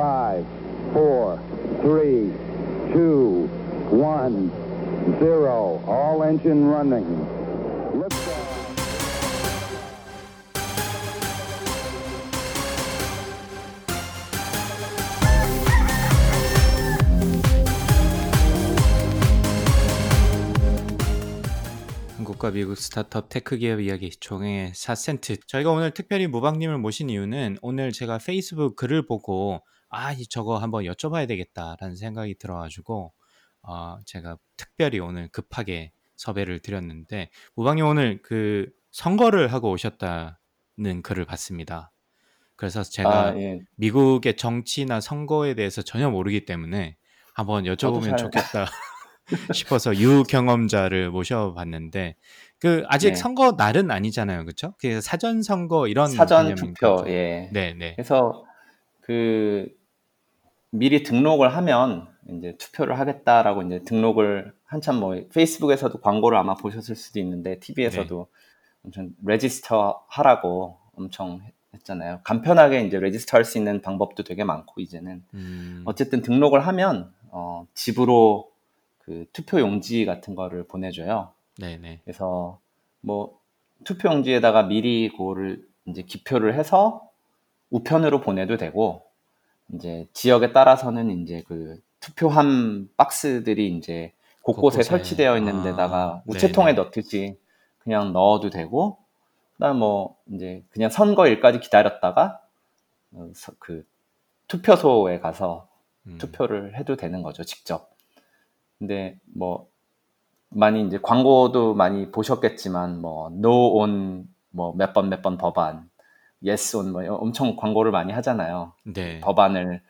five, four, three, two, one, zero. All engine running. Liftoff. 한국과 미국 스타트업 tech 기업 이야기 종의 4센트. 저희가 오늘 특별히 무방님을 모신 이유는 오늘 제가 페이스북 글을 보고 아, 이 저거 한번 여쭤봐야 되겠다라는 생각이 들어가지고 어, 제가 특별히 오늘 급하게 섭외를 드렸는데 무방님 오늘 그 선거를 하고 오셨다는 글을 봤습니다. 그래서 제가 아, 예. 미국의 정치나 선거에 대해서 전혀 모르기 때문에 한번 여쭤보면 잘- 좋겠다 싶어서 유경험자를 모셔봤는데 그 아직 네. 선거 날은 아니잖아요, 그렇죠? 그 사전 선거 이런 사전 개념인 투표, 거죠. 예. 네, 네, 그래서 그 미리 등록을 하면 이제 투표를 하겠다라고 이제 등록을 한참 뭐 페이스북에서도 광고를 아마 보셨을 수도 있는데 TV에서도 네. 엄청 register 하라고 엄청 했잖아요. 간편하게 이제 register 할 수 있는 방법도 되게 많고 이제는 음, 어쨌든 등록을 하면 어, 집으로 그 투표 용지 같은 거를 보내줘요. 네, 네, 그래서 뭐 투표 용지에다가 미리 그거를 이제 기표를 해서 우편으로 보내도 되고 이제 지역에 따라서는 이제 그 투표함 박스들이 이제 곳곳에 곳곳에. 설치되어 있는 아, 데다가 우체통에 네네. 넣듯이 그냥 넣어도 되고 그다음 뭐 이제 그냥 선거일까지 기다렸다가 어, 서- 그 투표소에 가서 음, 투표를 해도 되는 거죠, 직접. 근데 뭐 많이 이제 광고도 많이 보셨겠지만 뭐 no on 뭐몇 번 몇 번 법안, yes on 뭐 엄청 광고를 많이 하잖아요. 네, 법안을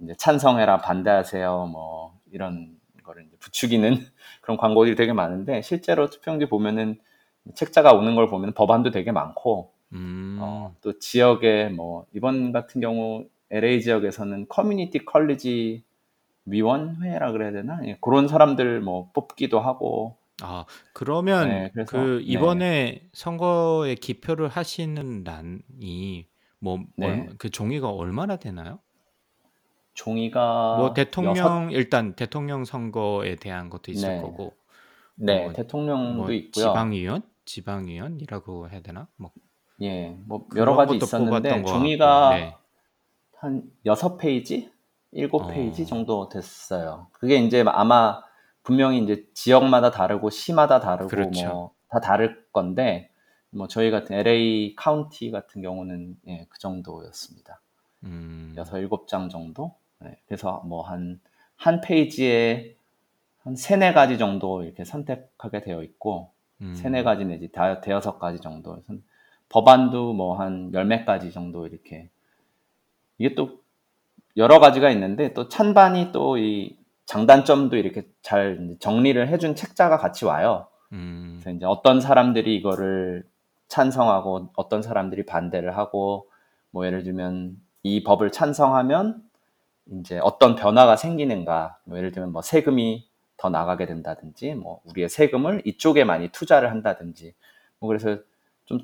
이제 찬성해라 반대하세요 뭐 이런 거를 부추기는 그런 광고들이 되게 많은데 실제로 투표용지 보면은 책자가 오는 걸 보면 법안도 되게 많고 음, 어, 또 지역에 뭐 이번 같은 경우 LA 지역에서는 커뮤니티 컬리지 위원회라 그래야 되나? 예, 그런 사람들 뭐 뽑기도 하고 아 그러면 네, 그래서- 그 네. 이번에 선거에 기표를 하시는 란이 뭐 네. 그 종이가 얼마나 되나요? 종이가 뭐 대통령 여섯- 일단 대통령 선거에 대한 것도 있을 네. 거고 네 뭐- 대통령도 뭐 있고요. 지방위원 지방위원이라고 해야 되나? 뭐 예, 뭐 그런 여러 가지 것도 있었는데 뽑았던 것 종이가 네. 한 여섯 페이지, 일곱 어. 페이지 정도 됐어요. 그게 이제 아마 분명히 이제 지역마다 다르고 시마다 다르고 그렇죠. 뭐다 다를 건데 뭐 저희 같은 LA 카운티 같은 경우는 예, 그 정도였습니다. 음, 여섯 일곱 장 정도. 네, 그래서 뭐 한 한 페이지에 한 세네 가지 정도 이렇게 선택하게 되어 있고 음, 세네 가지 내지 다 대여섯 가지 정도. 선- 법안도 뭐 한 열몇 가지 정도 이렇게 이게 또 여러 가지가 있는데 또 찬반이 또 이 장단점도 이렇게 잘 정리를 해준 책자가 같이 와요. 음, 그래서 이제 어떤 사람들이 이거를 찬성하고 어떤 사람들이 반대를 하고 뭐 예를 들면 이 법을 찬성하면 이제 어떤 변화가 생기는가. 뭐 예를 들면 뭐 세금이 더 나가게 된다든지 뭐 우리의 세금을 이쪽에 많이 투자를 한다든지. 뭐 그래서 좀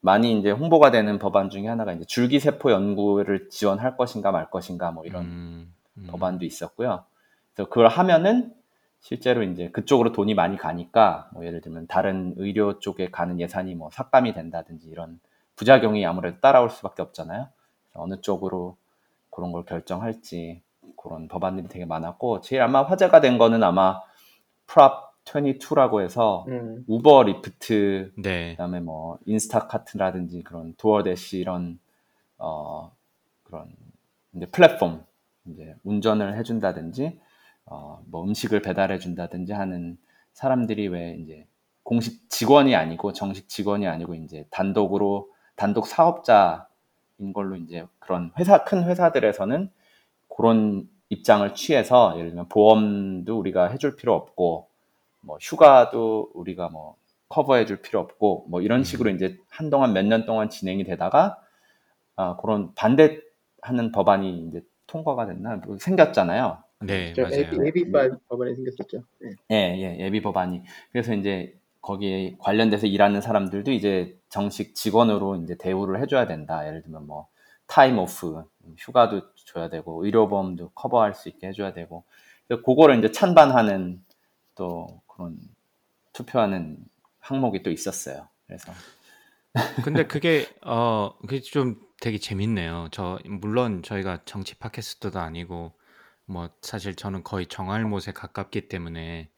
많이 이제 홍보가 되는 법안 중에 하나가 이제 줄기세포 연구를 지원할 것인가 말 것인가 뭐 이런 음, 음, 법안도 있었고요. 그래서 그걸 하면은 실제로 이제 그쪽으로 돈이 많이 가니까 뭐 예를 들면 다른 의료 쪽에 가는 예산이 뭐 삭감이 된다든지 이런 부작용이 아무래도 따라올 수밖에 없잖아요. 어느 쪽으로 그런 걸 결정할지 그런 법안들이 되게 많았고 제일 아마 화제가 된 거는 아마 Prop 22라고 해서 음. 우버 리프트 네, 그다음에 뭐 인스타카트라든지 그런 도어대시 이런 어 그런 이제 플랫폼 이제 운전을 해준다든지 어 뭐 음식을 배달해 준다든지 하는 사람들이 왜 이제 공식 직원이 아니고 정식 직원이 아니고 이제 단독으로 단독 사업자인 걸로 이제 그런 회사 큰 회사들에서는 그런 입장을 취해서 예를 들면 보험도 우리가 해줄 필요 없고 뭐 휴가도 우리가 뭐 커버해 줄 필요 없고 뭐 이런 식으로 이제 한동안 몇 년 동안 진행이 되다가 아 그런 반대하는 법안이 이제 통과가 됐나 뭐 생겼잖아요. 네, 저 맞아요. AB, AB5 법안에 생겼었죠. 네. 예, 예, 예비 법안이. 그래서 이제 거기에 관련돼서 일하는 사람들도 이제 정식 직원으로 이제 대우를 해줘야 된다. 예를 들면 뭐 타임 오프, 휴가도 줘야 되고 의료보험도 커버할 수 있게 해줘야 되고 그거를 이제 찬반하는 또 그런 투표하는 항목이 또 있었어요. 그래서 근데 그게 어 그게 좀 되게 재밌네요. 저 물론 저희가 정치 팟캐스트도 아니고 뭐 사실 저는 거의 정알못에 가깝기 때문에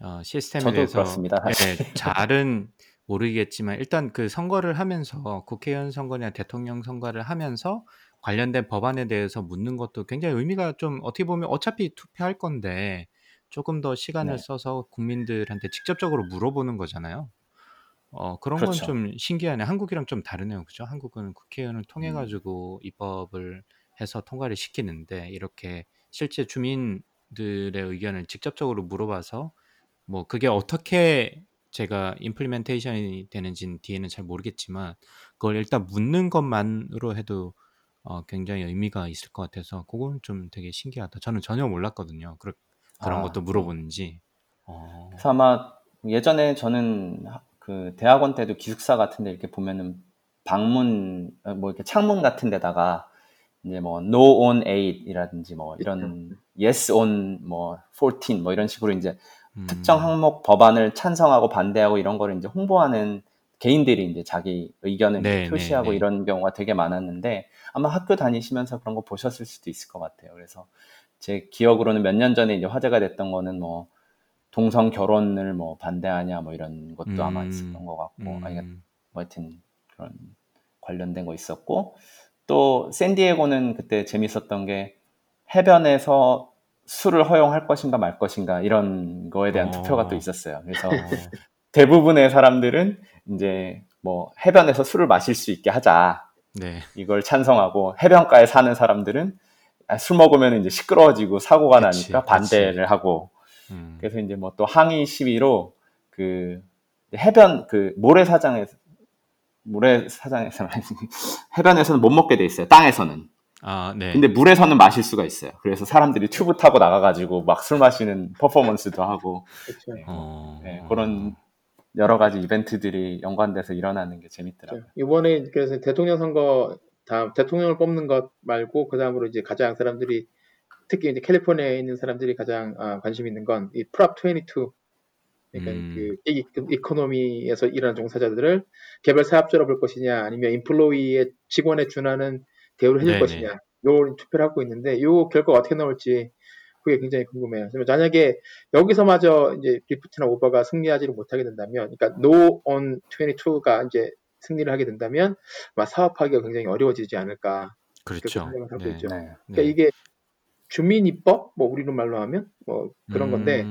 어 시스템에 저도 대해서 그렇습니다. 예 사실. 잘은 모르겠지만 일단 그 선거를 하면서 국회의원 선거나 대통령 선거를 하면서 관련된 법안에 대해서 묻는 것도 굉장히 의미가 좀 어떻게 보면 어차피 투표할 건데 조금 더 시간을 네. 써서 국민들한테 직접적으로 물어보는 거잖아요. 어 그런 건 그렇죠. 좀 신기하네요. 한국이랑 좀 다르네요. 그죠? 한국은 국회의원을 통해 음. 가지고 입법을 해서 통과를 시키는데 이렇게 실제 주민들의 의견을 직접적으로 물어봐서 뭐 그게 어떻게 제가 임플리멘테이션이 되는지는 뒤에는 잘 모르겠지만 그걸 일단 묻는 것만으로 해도 어 굉장히 의미가 있을 것 같아서 그거는 좀 되게 신기하다. 저는 전혀 몰랐거든요. 그런 그런 아, 것도 네. 물어보는지. 어. 그래서 아마 예전에 저는 하- 그 대학원 때도 기숙사 같은데 이렇게 보면은 방문 어, 뭐 이렇게 창문 같은 데다가 이제 뭐 no on 8이라든지 뭐 이런 yes on 뭐 14뭐 이런 식으로 이제 음. 특정 항목 법안을 찬성하고 반대하고 이런 거를 이제 홍보하는 개인들이 이제 자기 의견을 네, 표시하고 네, 네. 이런 경우가 되게 많았는데 아마 학교 다니시면서 그런 거 보셨을 수도 있을 것 같아요. 그래서 제 기억으로는 몇 년 전에 이제 화제가 됐던 거는 뭐 동성 결혼을 뭐 반대하냐 뭐 이런 것도 아마 음. 있었던 것 같고 아니 음. 뭐 하여튼 그런 관련된 거 있었고 또 샌디에고는 그때 재밌었던 게 해변에서 술을 허용할 것인가 말 것인가 이런 거에 대한 어. 투표가 또 있었어요. 그래서 어. 대부분의 사람들은 이제 뭐 해변에서 술을 마실 수 있게 하자 네. 이걸 찬성하고 해변가에 사는 사람들은 아, 술 먹으면 이제 시끄러워지고 사고가 그치, 나니까 반대를 하고 음. 그래서 이제 뭐 또 항의 시위로 그 해변 그 모래사장에서 모래사장에서 해변에서는 못 먹게 돼 있어요. 땅에서는. 아, 네. 근데 물에서는 마실 수가 있어요. 그래서 사람들이 튜브 타고 나가가지고 막 술 마시는 퍼포먼스도 하고 그렇죠. 네. 어. 네, 그런 여러 가지 이벤트들이 연관돼서 일어나는 게 재밌더라고요. 이번에 그래서 대통령 선거 다음 대통령을 뽑는 것 말고 그 다음으로 이제 가장 사람들이 특히 이제 캘리포니아에 있는 사람들이 가장 아, 관심 있는 건 이 프랍 22 그러니까 음. 그 이- 이코노미에서 일하는 종사자들을 개별 사업자로 볼 것이냐 아니면 인플로이의 직원에 준하는 대우를 해줄 네네. 것이냐 요 투표를 하고 있는데 요 결과가 어떻게 나올지 그게 굉장히 궁금해요. 만약에 여기서마저 이제 리프트나 오버가 승리하지를 못하게 된다면, 그러니까 no on 22가 이제 승리를 하게 된다면 아마 사업하기가 굉장히 어려워지지 않을까 그렇죠. 생각을 하고 네. 있죠. 네. 그러니까 네. 이게 주민 입법, 뭐 우리로 말로 하면 뭐 그런 건데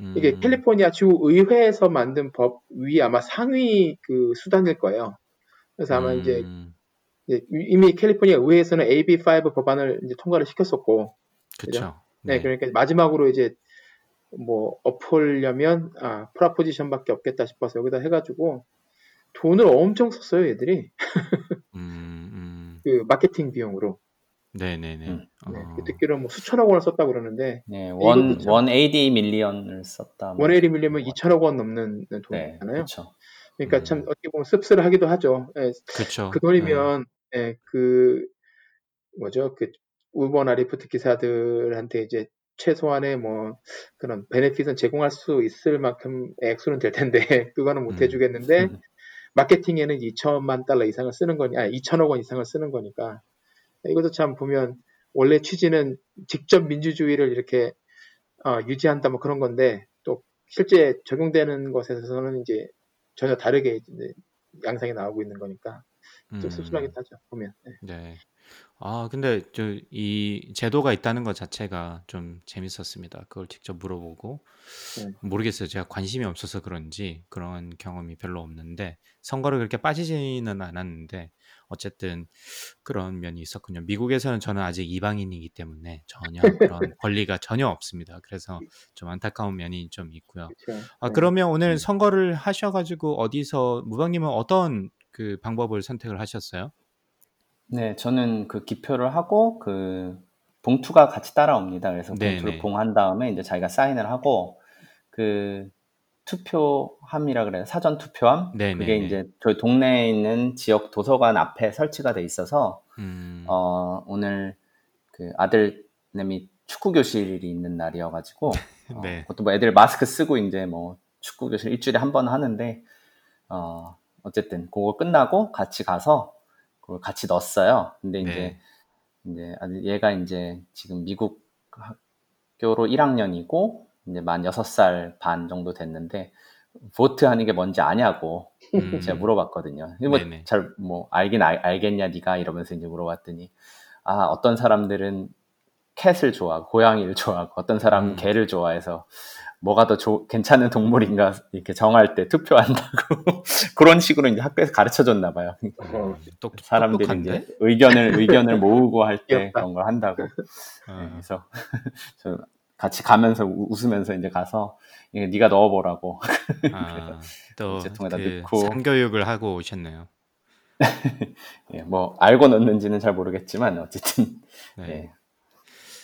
음. 이게 음. 캘리포니아 주 의회에서 만든 법 위 아마 상위 그 수단일 거예요. 그래서 아마 이제 음. 이제 이미 캘리포니아 의회에서는 AB5 법안을 이제 통과를 시켰었고, 그렇죠. 네, 그러니까 마지막으로 이제 뭐 엎으려면 아 프라포지션밖에 없겠다 싶어서 여기다 해가지고 돈을 엄청 썼어요, 얘들이 음, 음. 그 마케팅 비용으로. 네네네. 음. 네, 어. 듣기로 뭐 수천억 원을 썼다 고 그러는데 네, 원, 참- 180 million을 썼다. 뭐. one eighty million이면 2천억 원 넘는 네, 돈이잖아요. 그렇죠. 그러니까 음. 참 어떻게 보면 씁쓸하기도 하죠. 예, 그렇죠. 그 돈이면 예, 그 뭐죠 그 우버나 리프트 기사들한테 이제 최소한의 뭐 그런 benefit은 제공할 수 있을 만큼 액수는 될 텐데 그거는 못 음. 해주겠는데 음. 마케팅에는 2천만 달러 이상을 쓰는 거니 아니 2천억 원 이상을 쓰는 거니까 이것도 참 보면 원래 취지는 직접 민주주의를 이렇게 어, 유지한다 뭐 그런 건데 또 실제 적용되는 것에서는 이제 전혀 다르게 이제 양상이 나오고 있는 거니까 좀 음. 씁쓸하긴 하죠 보면 네. 네. 아, 근데 저 이 제도가 있다는 것 자체가 좀 재밌었습니다. 그걸 직접 물어보고 네. 모르겠어요. 제가 관심이 없어서 그런지 그런 경험이 별로 없는데 선거를 그렇게 빠지지는 않았는데 어쨌든 그런 면이 있었군요. 미국에서는 저는 아직 이방인이기 때문에 전혀 그런 권리가 전혀 없습니다. 그래서 좀 안타까운 면이 좀 있고요. 그렇죠. 아, 네. 그러면 오늘 음. 선거를 하셔가지고 어디서 무방님은 어떤 그 방법을 선택을 하셨어요? 네, 저는 그 기표를 하고 그 봉투가 같이 따라옵니다. 그래서 네, 봉투를 네. 봉한 다음에 이제 자기가 사인을 하고 그 투표함이라 그래요. 사전 투표함. 네, 그게 네, 네. 이제 저희 동네에 있는 지역 도서관 앞에 설치가 돼 있어서 음. 어, 오늘 그 아들내미 축구 교실이 있는 날이어가지고 어, 네. 그것도 뭐 애들 마스크 쓰고 이제 뭐 축구 교실 일주일에 한 번 하는데 어, 어쨌든 그거 끝나고 같이 가서 그걸 같이 넣었어요. 근데 이제 네. 이제 얘가 이제 지금 미국 학교로 1학년이고 이제 만 6살 반 정도 됐는데 보트 하는 게 뭔지 아냐고 음. 제가 물어봤거든요. 네네. 뭐잘 뭐 알긴 알, 알겠냐 네가 이러면서 이제 물어봤더니 아 어떤 사람들은 캣을 좋아하고 고양이를 좋아하고 어떤 사람은 음. 개를 좋아해서 뭐가 더 조- 괜찮은 동물인가 이렇게 정할 때 투표한다고 그런 식으로 이제 학교에서 가르쳐 줬나 봐요. 어, 똑, 사람들이 똑똑한데? 이제 의견을 의견을 모으고 할 때. 그런 걸 한다고. 네, 어. 그래서 저 같이 가면서 우- 웃으면서 이제 가서 이거 네가 넣어보라고. 아, 또 우체통에다 그 넣고. 상교육을 하고 오셨네요. 예, 뭐 알고 넣는지는 잘 모르겠지만 어쨌든 네. 예.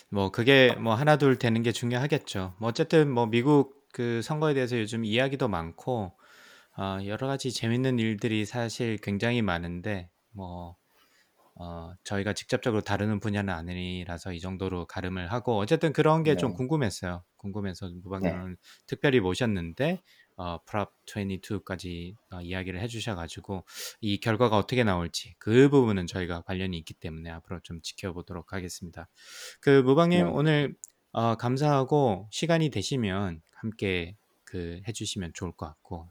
뭐 그게 뭐 하나 둘 되는 게 중요하겠죠. 뭐 어쨌든 뭐 미국 그 선거에 대해서 요즘 이야기도 많고 어, 여러 가지 재밌는 일들이 사실 굉장히 많은데 뭐 어, 저희가 직접적으로 다루는 분야는 아니라서 이 정도로 가름을 하고 어쨌든 그런 게 좀 네. 궁금했어요. 궁금해서 무방님을 특별히 모셨는데 어, 프랍 22까지 어, 이야기를 해 주셔 가지고 이 결과가 어떻게 나올지 그 부분은 저희가 관련이 있기 때문에 앞으로 좀 지켜보도록 하겠습니다. 그 무방님 네. 오늘 어, 감사하고 시간이 되시면 함께 그 해 주시면 좋을 것 같고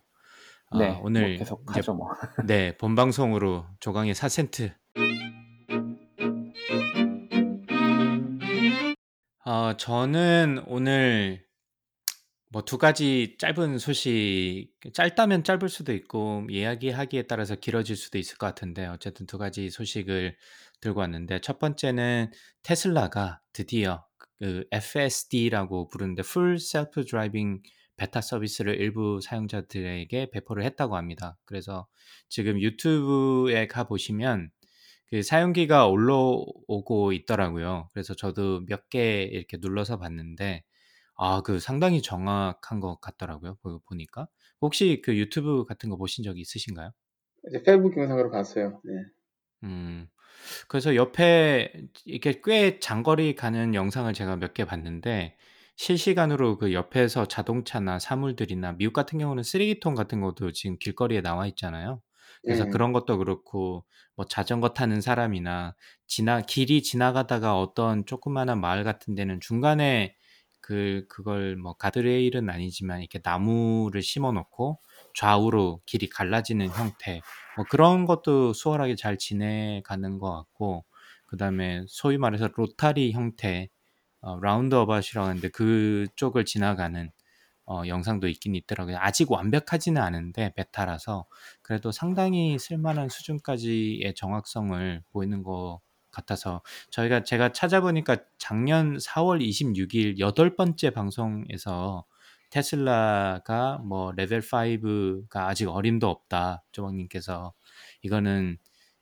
어, 네, 오늘 뭐 계속 이제 하죠 뭐. 네, 본 방송으로 조강의 4센트. 어, 저는 오늘 뭐두 가지 짧은 소식, 짧다면 짧을 수도 있고 이야기하기에 따라서 길어질 수도 있을 것 같은데 어쨌든 두 가지 소식을 들고 왔는데 첫 번째는 테슬라가 드디어 그 FSD라고 부르는데 Full Self Driving 베타 서비스를 일부 사용자들에게 배포를 했다고 합니다. 그래서 지금 유튜브에 가 보시면 그 사용기가 올라오고 있더라고요. 그래서 저도 몇 개 이렇게 눌러서 봤는데 아, 그 상당히 정확한 것 같더라고요. 보니까. 혹시 그 유튜브 같은 거 보신 적이 있으신가요? 이제 페이북 영상으로 봤어요. 네. 음. 그래서 옆에 이렇게 꽤 장거리 가는 영상을 제가 몇 개 봤는데 실시간으로 그 옆에서 자동차나 사물들이나 미국 같은 경우는 쓰레기통 같은 것도 지금 길거리에 나와 있잖아요. 그래서 예. 그런 것도 그렇고 뭐 자전거 타는 사람이나 지나 길이 지나가다가 어떤 조그마한 마을 같은 데는 중간에 그 그걸 뭐 가드레일은 아니지만 이렇게 나무를 심어 놓고 좌우로 길이 갈라지는 형태 뭐 그런 것도 수월하게 잘 지내가는 것 같고 그다음에 소위 말해서 로타리 형태 어, 라운드어바웃이라고 하는데 그쪽을 지나가는 어, 영상도 있긴 있더라고요. 아직 완벽하지는 않은데 베타라서 그래도 상당히 쓸만한 수준까지의 정확성을 보이는 것 같아서 저희가 제가 찾아보니까 작년 4월 26일 여덟 번째 방송에서 테슬라가 뭐 레벨 5가 아직 어림도 없다 조박님께서 이거는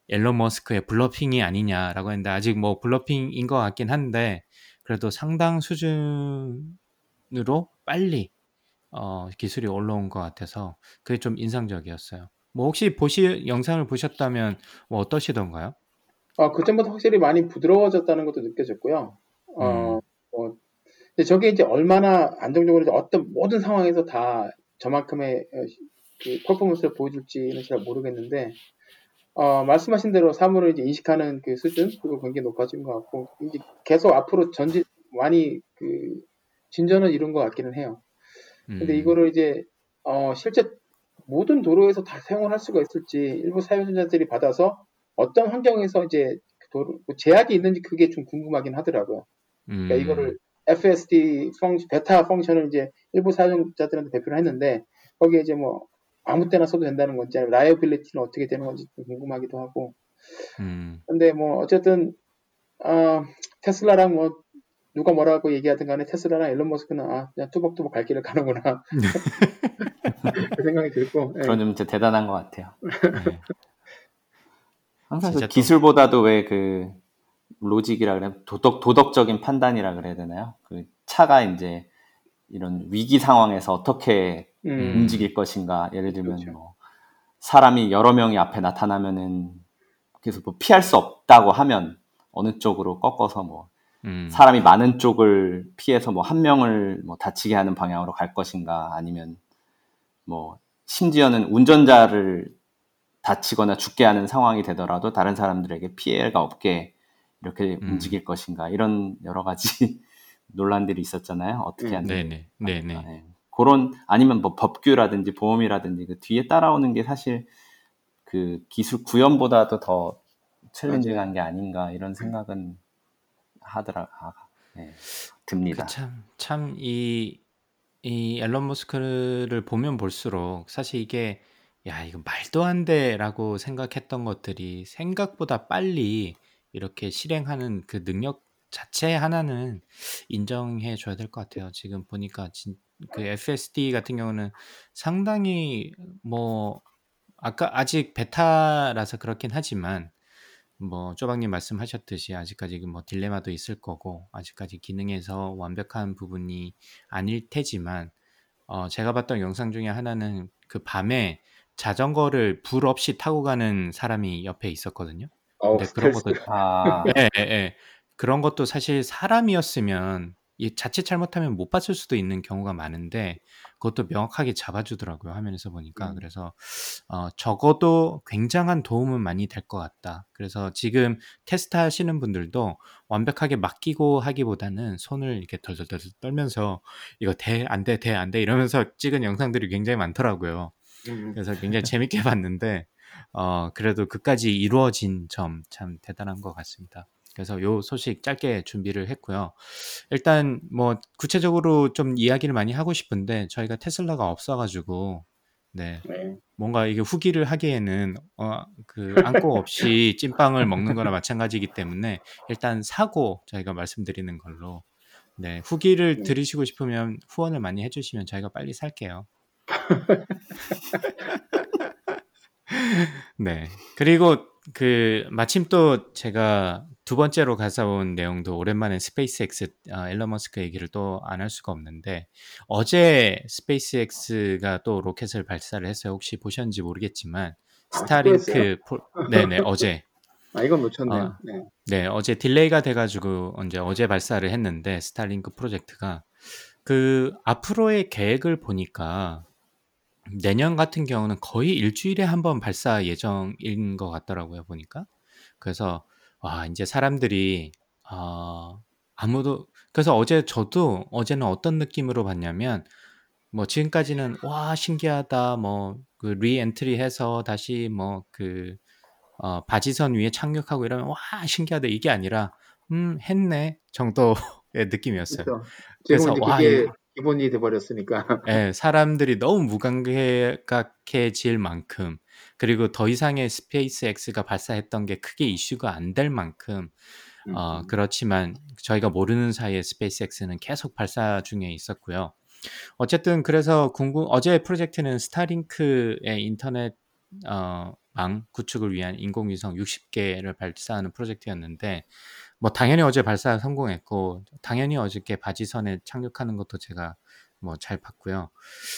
엘론 머스크의 bluffing이 아니냐라고 했는데 아직 뭐 bluffing인 것 같긴 한데 그래도 상당 수준으로 빨리 어, 기술이 올라온 것 같아서 그게 좀 인상적이었어요. 뭐 혹시 보시 영상을 보셨다면 뭐 어떠시던가요? 어, 그전보다 확실히 많이 부드러워졌다는 것도 느껴졌고요. 어, 음. 뭐, 근데 저게 이제 얼마나 안정적으로 어떤 모든 상황에서 다 저만큼의 어, 그 퍼포먼스를 보여줄지는 잘 모르겠는데, 어, 말씀하신 대로 사물을 이제 인식하는 그 수준, 그거 굉장히 높아진 것 같고, 이제 계속 앞으로 전진, 많이 그 진전을 이룬 것 같기는 해요. 근데 음. 이거를 이제, 어, 실제 모든 도로에서 다 사용을 할 수가 있을지, 일부 사용자들이 받아서 어떤 환경에서 이제 그 도로, 뭐 제약이 있는지 그게 좀 궁금하긴 하더라고요. 그러니까 음. 이거를 FSD 펑 베타 펑션을 이제 일부 사용자들한테 배포를 했는데 거기에 이제 뭐 아무 때나 써도 된다는 건지 아니면 liability는 어떻게 되는 건지 좀 궁금하기도 하고 음. 근데 뭐 어쨌든 아, 테슬라랑 뭐 누가 뭐라고 얘기하든 간에 테슬라랑 앨런 머스크는 아 그냥 뚜벅뚜벅 갈 길을 가는구나 그 생각이 들고 예. 그런 점 진짜 대단한 것 같아요. 네. 항상 그 또- 기술보다도 왜 그 로직이라 그래 도덕 도덕적인 판단이라 그래야 되나요? 그 차가 이제 이런 위기 상황에서 어떻게 음. 움직일 것인가. 예를 들면 그렇죠. 뭐 사람이 여러 명이 앞에 나타나면은 그래서 뭐 피할 수 없다고 하면 어느 쪽으로 꺾어서 뭐 음. 사람이 많은 쪽을 피해서 뭐 한 명을 뭐 다치게 하는 방향으로 갈 것인가 아니면 뭐 심지어는 운전자를 다치거나 죽게 하는 상황이 되더라도 다른 사람들에게 피해가 없게 이렇게 음. 움직일 것인가 이런 여러 가지 논란들이 있었잖아요. 어떻게 음, 하는 네네. 네네. 네. 그런 아니면 뭐 법규라든지 보험이라든지 그 뒤에 따라오는 게 사실 그 기술 구현보다도 더 챌린징한 게 아닌가 이런 생각은 하더라 아, 네, 듭니다. 그참참이 이 앨런 머스크를 보면 볼수록 사실 이게 야 이거 말도 안 돼라고 생각했던 것들이 생각보다 빨리 이렇게 실행하는 그 능력 자체 하나는 인정해 줘야 될 것 같아요. 지금 보니까 진, 그 FSD 같은 경우는 상당히 뭐 아까 아직 베타라서 그렇긴 하지만 뭐 쪼박님 말씀하셨듯이 아직까지 뭐 딜레마도 있을 거고 아직까지 기능에서 완벽한 부분이 아닐 테지만 어 제가 봤던 영상 중에 하나는 그 밤에 자전거를 불 없이 타고 가는 사람이 옆에 있었거든요. 어우, 근데 그런 스트레스. 것도 아, 예, 예, 예. 그런 것도 사실 사람이었으면 이 자칫 잘못하면 못 봤을 수도 있는 경우가 많은데 그것도 명확하게 잡아주더라고요 화면에서 보니까 음. 그래서 어, 적어도 굉장한 도움은 많이 될 것 같다. 그래서 지금 테스트 하시는 분들도 완벽하게 맡기고 하기보다는 손을 이렇게 덜덜덜 떨면서 이거 돼, 안 돼, 돼, 안 돼 이러면서 찍은 영상들이 굉장히 많더라고요. 음. 그래서 굉장히 재밌게 봤는데 어, 그래도 그까지 이루어진 점 참 대단한 것 같습니다. 그래서 요 소식 짧게 준비를 했고요. 일단 뭐 구체적으로 좀 이야기를 많이 하고 싶은데 저희가 테슬라가 없어가지고 네 네. 뭔가 이게 후기를 하기에는 어, 그 안고 없이 찐빵을 먹는 거나 마찬가지이기 때문에 일단 사고 저희가 말씀드리는 걸로 네 후기를 네. 들으시고 싶으면 후원을 많이 해주시면 저희가 빨리 살게요. 네. 그리고 그 마침 또 제가 두 번째로 가져온 내용도 오랜만에 스페이스X 어, 엘론 머스크 얘기를 또 안 할 수가 없는데 어제 스페이스X가 또 로켓을 발사를 했어요. 혹시 보셨는지 모르겠지만 아, 스타링크 포... 네네 어제 아, 이건 놓쳤네요. 어, 네. 네 어제 delay가 돼가지고 이제 어제 발사를 했는데 스타링크 프로젝트가 그 앞으로의 계획을 보니까 내년 같은 경우는 거의 일주일에 한번 발사 예정인 것 같더라고요 보니까 그래서 와 이제 사람들이 어, 아무도 그래서 어제 저도 어제는 어떤 느낌으로 봤냐면 뭐 지금까지는 와 신기하다 뭐 그 re-entry 해서 다시 뭐 그 어, 바지선 위에 착륙하고 이러면 와 신기하다 이게 아니라 음 했네 정도의 느낌이었어요. 그래서 지금은 이제 와 그게 이거 기본이 돼버렸으니까. 예, 사람들이 너무 무감각해질 만큼 그리고 더 이상의 스페이스X가 발사했던 게 크게 이슈가 안 될 만큼 어, 음. 그렇지만 저희가 모르는 사이에 스페이스X는 계속 발사 중에 있었고요. 어쨌든 그래서 궁금 어제 프로젝트는 스타링크의 인터넷 어, 망 구축을 위한 인공위성 60개를 발사하는 프로젝트였는데 뭐 당연히 어제 발사 성공했고 당연히 어저께 바지선에 착륙하는 것도 제가 뭐 잘 봤고요.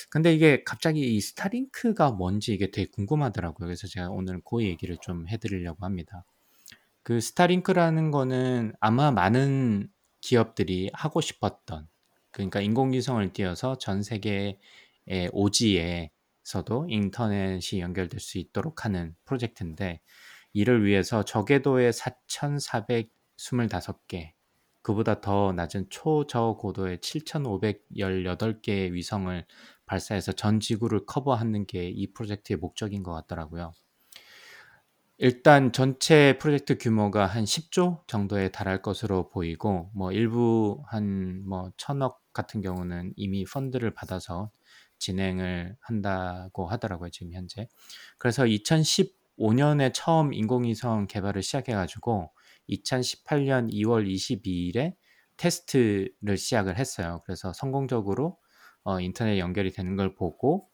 근데 이게 갑자기 이 스타링크가 뭔지 이게 되게 궁금하더라고요. 그래서 제가 오늘 그 얘기를 좀 해드리려고 합니다. 그 스타링크라는 거는 아마 많은 기업들이 하고 싶었던 그러니까 인공위성을 띄워서 전 세계의 오지에 서도 인터넷이 연결될 수 있도록 하는 프로젝트인데 이를 위해서 저궤도의 4,425개 그보다 더 낮은 초저고도의 7,518개의 위성을 발사해서 전 지구를 커버하는 게 이 프로젝트의 목적인 것 같더라고요. 일단 전체 프로젝트 규모가 한 10조 정도에 달할 것으로 보이고 뭐 일부 한 뭐 천억 같은 경우는 이미 펀드를 받아서 진행을 한다고 하더라고요 지금 현재. 그래서 2015년에 처음 인공위성 개발을 시작해가지고 2018년 2월 22일에 테스트를 시작을 했어요. 그래서 성공적으로 어, 인터넷 연결이 되는 걸 보고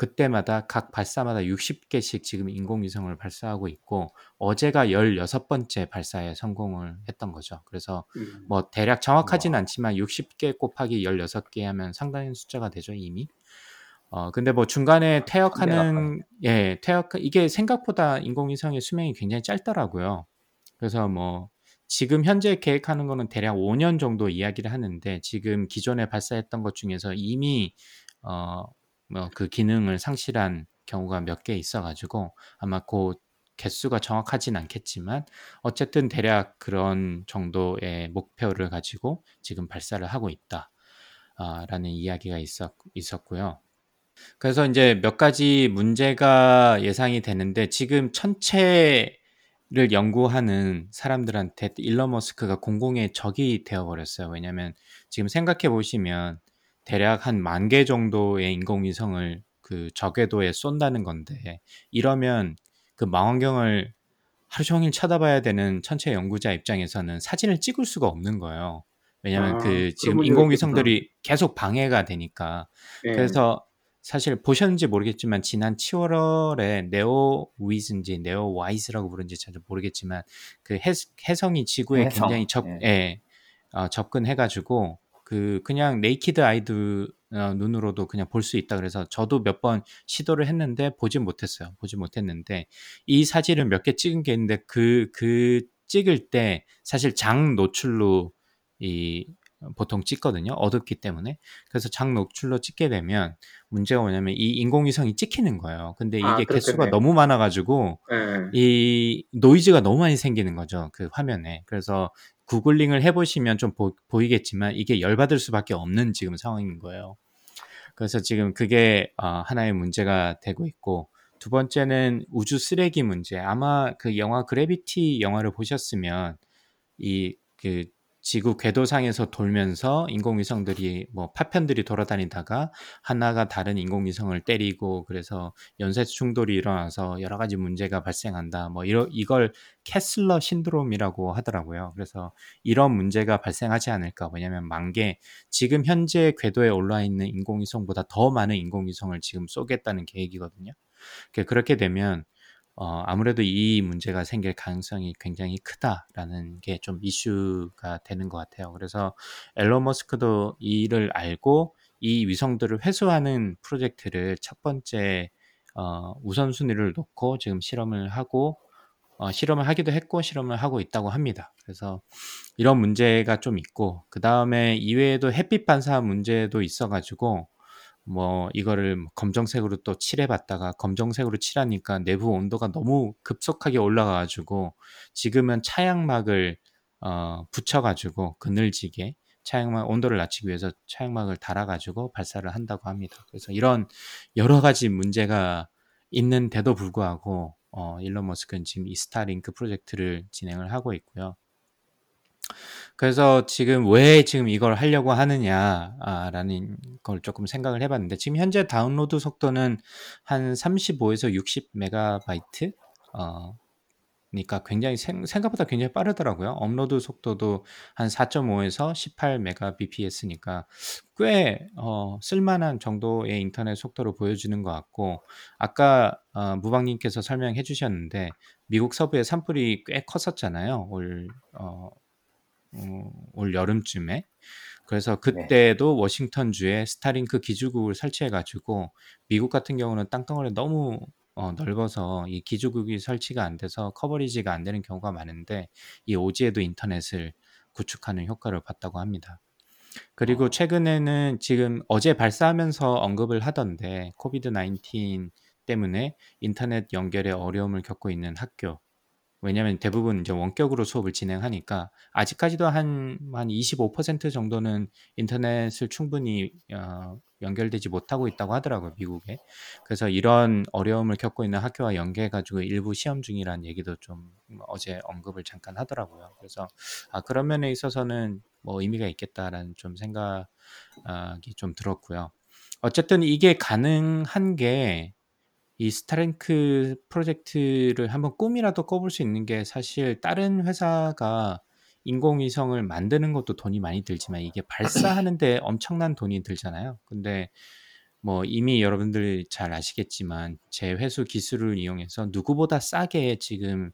그때마다 각 발사마다 60개씩 지금 인공위성을 발사하고 있고 어제가 16번째 발사에 성공을 했던 거죠. 그래서 음. 뭐 대략 정확하진 와. 않지만 60개 곱하기 16개 하면 상당히 숫자가 되죠, 이미. 어 근데 뭐 중간에 퇴역하는 예, 퇴역 이게 생각보다 인공위성의 수명이 굉장히 짧더라고요. 그래서 뭐 지금 현재 계획하는 거는 대략 5년 정도 이야기를 하는데 지금 기존에 발사했던 것 중에서 이미 어 뭐 그 기능을 상실한 경우가 몇 개 있어 가지고 아마 그 개수가 정확하진 않겠지만 어쨌든 대략 그런 정도의 목표를 가지고 지금 발사를 하고 있다. 아 라는 이야기가 있었 있었고요. 그래서 인제 몇 가지 문제가 예상이 되는데 지금 천체를 연구하는 사람들한테 일론 머스크가 공공의 적이 되어 버렸어요. 왜냐하면 지금 생각해 보시면 대략 한 10,000 개 정도의 인공위성을 그 저궤도에 쏜다는 건데 이러면 그 망원경을 하루 종일 쳐다봐야 되는 천체 연구자 입장에서는 사진을 찍을 수가 없는 거예요. 왜냐하면 아, 그 그런 지금 인공위성들이 계속 방해가 되니까. 예. 그래서 사실 보셨는지 모르겠지만 지난 7월에 네오 위즈인지 네오 와이즈라고 부르는지 잘 모르겠지만 그 해, 해성이 지구에 해성, 굉장히 접, 예. 예, 어, 접근해가지고 그 그냥 naked eye 어, 눈으로도 그냥 볼 수 있다 그래서 저도 몇 번 시도를 했는데 보지 못했어요. 보지 못했는데 이 사진을 몇 개 찍은 게 있는데 그그 찍을 때 사실 장 노출로 이 보통 찍거든요. 어둡기 때문에. 그래서 장 노출로 찍게 되면 문제가 뭐냐면 이 인공위성이 찍히는 거예요. 근데 이게 아, 개수가. 너무 많아가지고 예. 이 노이즈가 너무 많이 생기는 거죠. 그 화면에. 그래서 구글링을 해보시면 좀 보, 보이겠지만 이게 열받을 수밖에 없는 지금 상황인 거예요. 그래서 지금 그게 어, 하나의 문제가 되고 있고 두 번째는 우주 쓰레기 문제. 아마 그 영화 그래비티 영화를 보셨으면 이그 지구 궤도상에서 돌면서 인공위성들이 뭐 파편들이 돌아다니다가 하나가 다른 인공위성을 때리고 그래서 연쇄 충돌이 일어나서 여러 가지 문제가 발생한다. 뭐 이러, 이걸 캐슬러 신드롬이라고 하더라고요. 그래서 이런 문제가 발생하지 않을까. 왜냐하면 만개 지금 현재 궤도에 올라 있는 인공위성보다 더 많은 인공위성을 지금 쏘겠다는 계획이거든요. 그- 그렇게 되면 어, 아무래도 이 문제가 생길 가능성이 굉장히 크다라는 게 좀 이슈가 되는 것 같아요. 그래서 앨런 머스크도 이를 알고 이 위성들을 회수하는 프로젝트를 첫 번째 어, 우선순위를 놓고 지금 실험을 하고 어, 실험을 하기도 했고 실험을 하고 있다고 합니다. 그래서 이런 문제가 좀 있고 그 다음에 이외에도 햇빛 반사 문제도 있어가지고 뭐 이거를 검정색으로 또 칠해봤다가 검정색으로 칠하니까 내부 온도가 너무 급속하게 올라가가지고 지금은 차양막을 어, 붙여가지고 그늘지게 차양막 온도를 낮추기 위해서 차양막을 달아가지고 발사를 한다고 합니다. 그래서 이런 여러 가지 문제가 있는데도 불구하고 어, 일론 머스크는 지금 이 스타링크 프로젝트를 진행을 하고 있고요. 그래서 지금 왜 지금 이걸 하려고 하느냐라는 걸 조금 생각을 해봤는데 지금 현재 다운로드 속도는 한 35에서 60 메가바이트 어, 그러니까 굉장히 생, 생각보다 굉장히 빠르더라고요. 업로드 속도도 한 4.5에서 18 메가bps니까 꽤 어, 쓸만한 정도의 인터넷 속도를 보여주는 것 같고 아까 어, 무방님께서 설명해 주셨는데 미국 서부의 산불이 꽤 컸었잖아요. 올 어, 어, 올 여름쯤에. 그래서 그때도 워싱턴 주에 스타링크 기지국을 설치해 가지고 미국 같은 경우는 땅덩어리 너무 어, 넓어서 이 기지국이 설치가 안 돼서 coverage가 안 되는 경우가 많은데 이 오지에도 인터넷을 구축하는 효과를 봤다고 합니다. 그리고 어. 최근에는 지금 어제 발사하면서 언급을 하던데 COVID 19 때문에 인터넷 연결에 어려움을 겪고 있는 학교 왜냐하면 대부분 이제 원격으로 수업을 진행하니까 아직까지도 한 한 25% 정도는 인터넷을 충분히 어, 연결되지 못하고 있다고 하더라고요 미국에. 그래서 이런 어려움을 겪고 있는 학교와 연계해 가지고 일부 시험 중이라는 얘기도 좀 어제 언급을 잠깐 하더라고요. 그래서 아 그런 면에 있어서는 뭐 의미가 있겠다라는 좀 생각이 좀 들었고요. 어쨌든 이게 가능한 게 이 스타링크 프로젝트를 한번 꿈이라도 꿔볼 수 있는 게 사실 다른 회사가 인공위성을 만드는 것도 돈이 많이 들지만 이게 발사하는데 엄청난 돈이 들잖아요. 근데 뭐 이미 여러분들 잘 아시겠지만 재회수 기술을 이용해서 누구보다 싸게 지금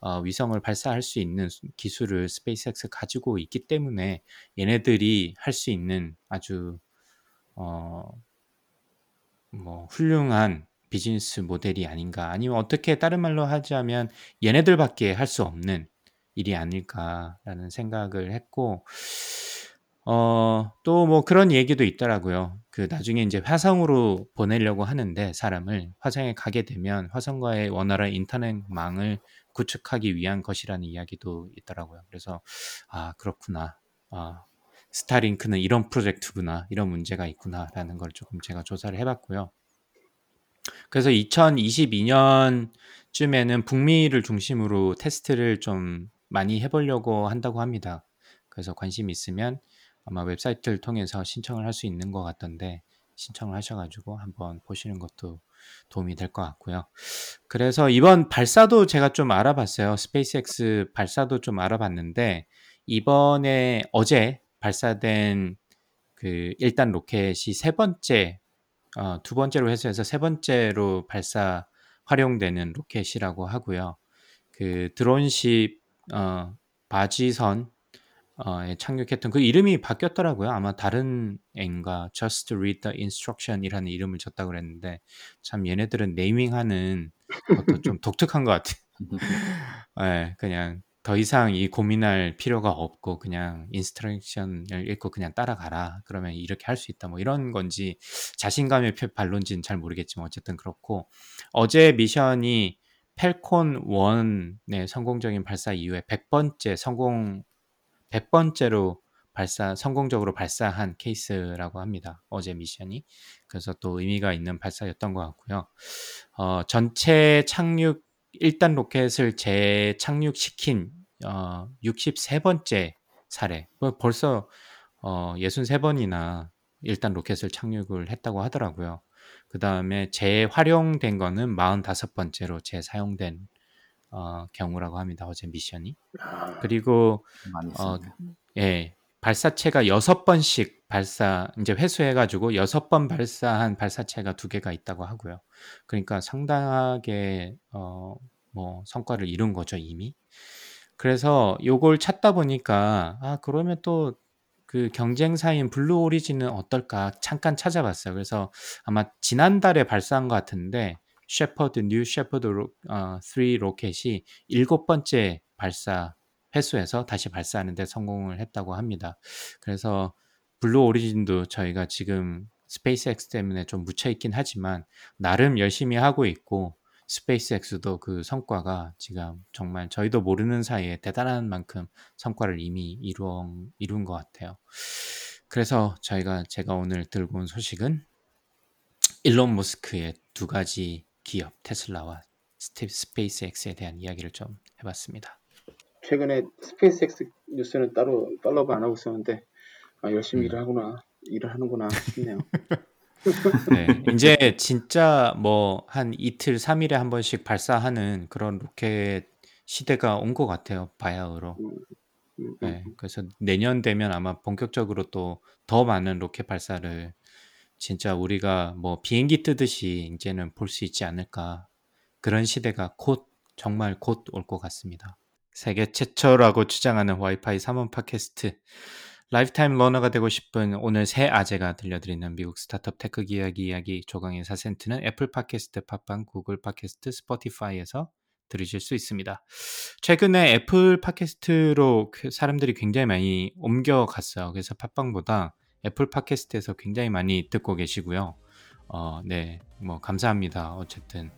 어, 위성을 발사할 수 있는 기술을 스페이스X 가지고 있기 때문에 얘네들이 할 수 있는 아주 어, 뭐 훌륭한 비즈니스 모델이 아닌가 아니면 어떻게 다른 말로 하자면 얘네들밖에 할 수 없는 일이 아닐까라는 생각을 했고 어, 또 뭐 그런 얘기도 있더라고요. 그 나중에 이제 화성으로 보내려고 하는데 사람을 화성에 가게 되면 화성과의 원활한 인터넷망을 구축하기 위한 것이라는 이야기도 있더라고요. 그래서 아 그렇구나. 아 스타링크는 이런 프로젝트구나. 이런 문제가 있구나라는 걸 조금 제가 조사를 해봤고요. 그래서 2022년쯤에는 북미를 중심으로 테스트를 좀 많이 해보려고 한다고 합니다. 그래서 관심 있으면 아마 웹사이트를 통해서 신청을 할 수 있는 것 같던데 신청을 하셔가지고 한번 보시는 것도 도움이 될 것 같고요. 그래서 이번 발사도 제가 좀 알아봤어요. 스페이스X 발사도 좀 알아봤는데 이번에 어제 발사된 그 일단 로켓이 세 번째 어, 두 번째로 해서해서 세 번째로 발사 활용되는 로켓이라고 하고요. 그 drone ship 어, 바지선 어, 착륙했던 그 이름이 바뀌었더라고요. 아마 다른 앤가 Just Read the Instruction이라는 이름을 줬다 그랬는데 참 얘네들은 naming하는 것도 좀 독특한 것 같아요. 네, 그냥 더 이상 이 고민할 필요가 없고 그냥 instruction을 읽고 그냥 따라가라. 그러면 이렇게 할 수 있다. 뭐 이런 건지 자신감의 발로인지는 잘 모르겠지만 어쨌든 그렇고 어제 미션이 펠콘 1의 성공적인 발사 이후에 100번째 성공 100번째로 발사 성공적으로 발사한 케이스라고 합니다. 어제 미션이. 그래서 또 의미가 있는 발사였던 것 같고요. 어, 전체 착륙 1단 로켓을 재착륙시킨 어, 63번째 사례. 뭐 벌써 어, 63번이나 1단 로켓을 착륙을 했다고 하더라고요. 그 다음에 재활용된 거는 45번째로 재사용된 어, 경우라고 합니다. 어제 미션이. 아, 그리고 어. 예, 발사체가 여섯 번씩 발사 이제 회수해 가지고 여섯 번 발사한 발사체가 두 개가 있다고 하고요. 그러니까 상당하게 어, 뭐 성과를 이룬 거죠 이미. 그래서 요걸 찾다 보니까 아 그러면 또 그 경쟁사인 블루 오리진은 어떨까 잠깐 찾아봤어요. 그래서 아마 지난달에 발사한 것 같은데 셰퍼드 뉴 셰퍼드 로, 어, 3 로켓이 일곱 번째 발사 회수해서 다시 발사하는데 성공을 했다고 합니다. 그래서 블루 오리진도 저희가 지금 스페이스X 때문에 좀 묻혀 있긴 하지만 나름 열심히 하고 있고 스페이스X도 그 성과가 지금 정말 저희도 모르는 사이에 대단한 만큼 성과를 이미 이룬, 이룬 것 같아요. 그래서 저희가 제가 오늘 들고 온 소식은 일론 머스크의 두 가지 기업 테슬라와 스페이스X에 대한 이야기를 좀 해봤습니다. 최근에 스페이스X 뉴스는 따로 follow 안 하고 있었는데 아, 열심히 음. 일을 하구나 일을 하는구나 싶네요. 네, 이제 진짜 뭐 한 이틀, 3일에 한 번씩 발사하는 그런 로켓 시대가 온 것 같아요. 바야흐로. 음, 음, 네, 그래서 내년 되면 아마 본격적으로 또 더 많은 로켓 발사를 진짜 우리가 뭐 비행기 뜨듯이 이제는 볼 수 있지 않을까. 그런 시대가 곧, 정말 곧 올 것 같습니다. 세계 최초라고 주장하는 와이파이 3원 팟캐스트. lifetime learner가 되고 싶은 오늘 새 아재가 들려드리는 미국 스타트업 tech 이야기 이야기 조강의 4센트는 애플 팟캐스트, 팟빵, 구글 팟캐스트, 스포티파이에서 들으실 수 있습니다. 최근에 애플 팟캐스트로 그 사람들이 굉장히 많이 옮겨갔어요. 그래서 팟빵보다 애플 팟캐스트에서 굉장히 많이 듣고 계시고요. 어, 네, 뭐 감사합니다. 어쨌든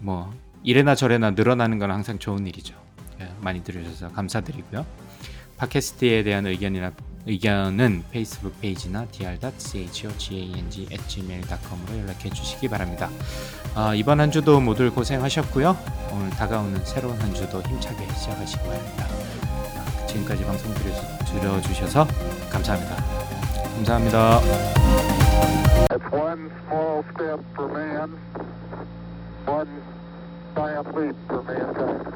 뭐 이래나 저래나 늘어나는 건 항상 좋은 일이죠. 예, 많이 들으셔서 감사드리고요. 팟캐스트에 대한 의견이나 의견은 페이스북 페이지나 dr.chogang@gmail.com으로 연락해 주시기 바랍니다. 아, 이번 한 주도 모두 고생하셨고요. 오늘 다가오는 새로운 한 주도 힘차게 시작하시기 바랍니다. 아, 지금까지 방송 들어, 들어주셔서 감사합니다. 감사합니다. Man, one giant leap for mankind.